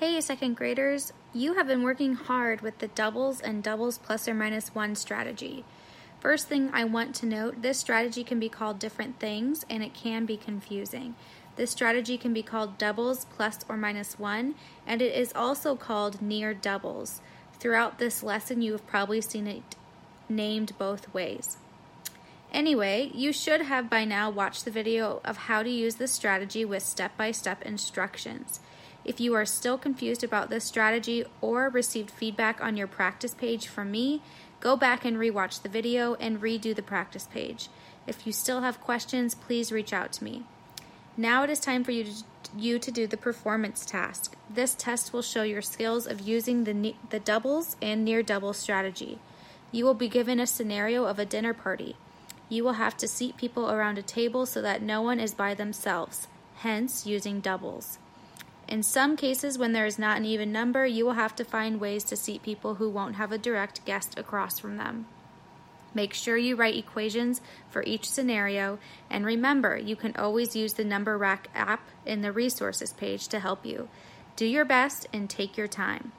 Hey, second graders, you have been working hard with the doubles and doubles plus or minus one strategy. First thing I want to note this strategy can be called different things and it can be confusing. This strategy can be called doubles plus or minus one, and it is also called near doubles. Throughout this lesson, you have probably seen it named both ways. Anyway, you should have by now watched the video of how to use this strategy with step by step instructions. If you are still confused about this strategy or received feedback on your practice page from me, go back and rewatch the video and redo the practice page. If you still have questions, please reach out to me. Now it is time for you to, you to do the performance task. This test will show your skills of using the, the doubles and near double strategy. You will be given a scenario of a dinner party. You will have to seat people around a table so that no one is by themselves, hence using doubles. In some cases, when there is not an even number, you will have to find ways to seat people who won't have a direct guest across from them. Make sure you write equations for each scenario, and remember, you can always use the Number Rack app in the resources page to help you. Do your best and take your time.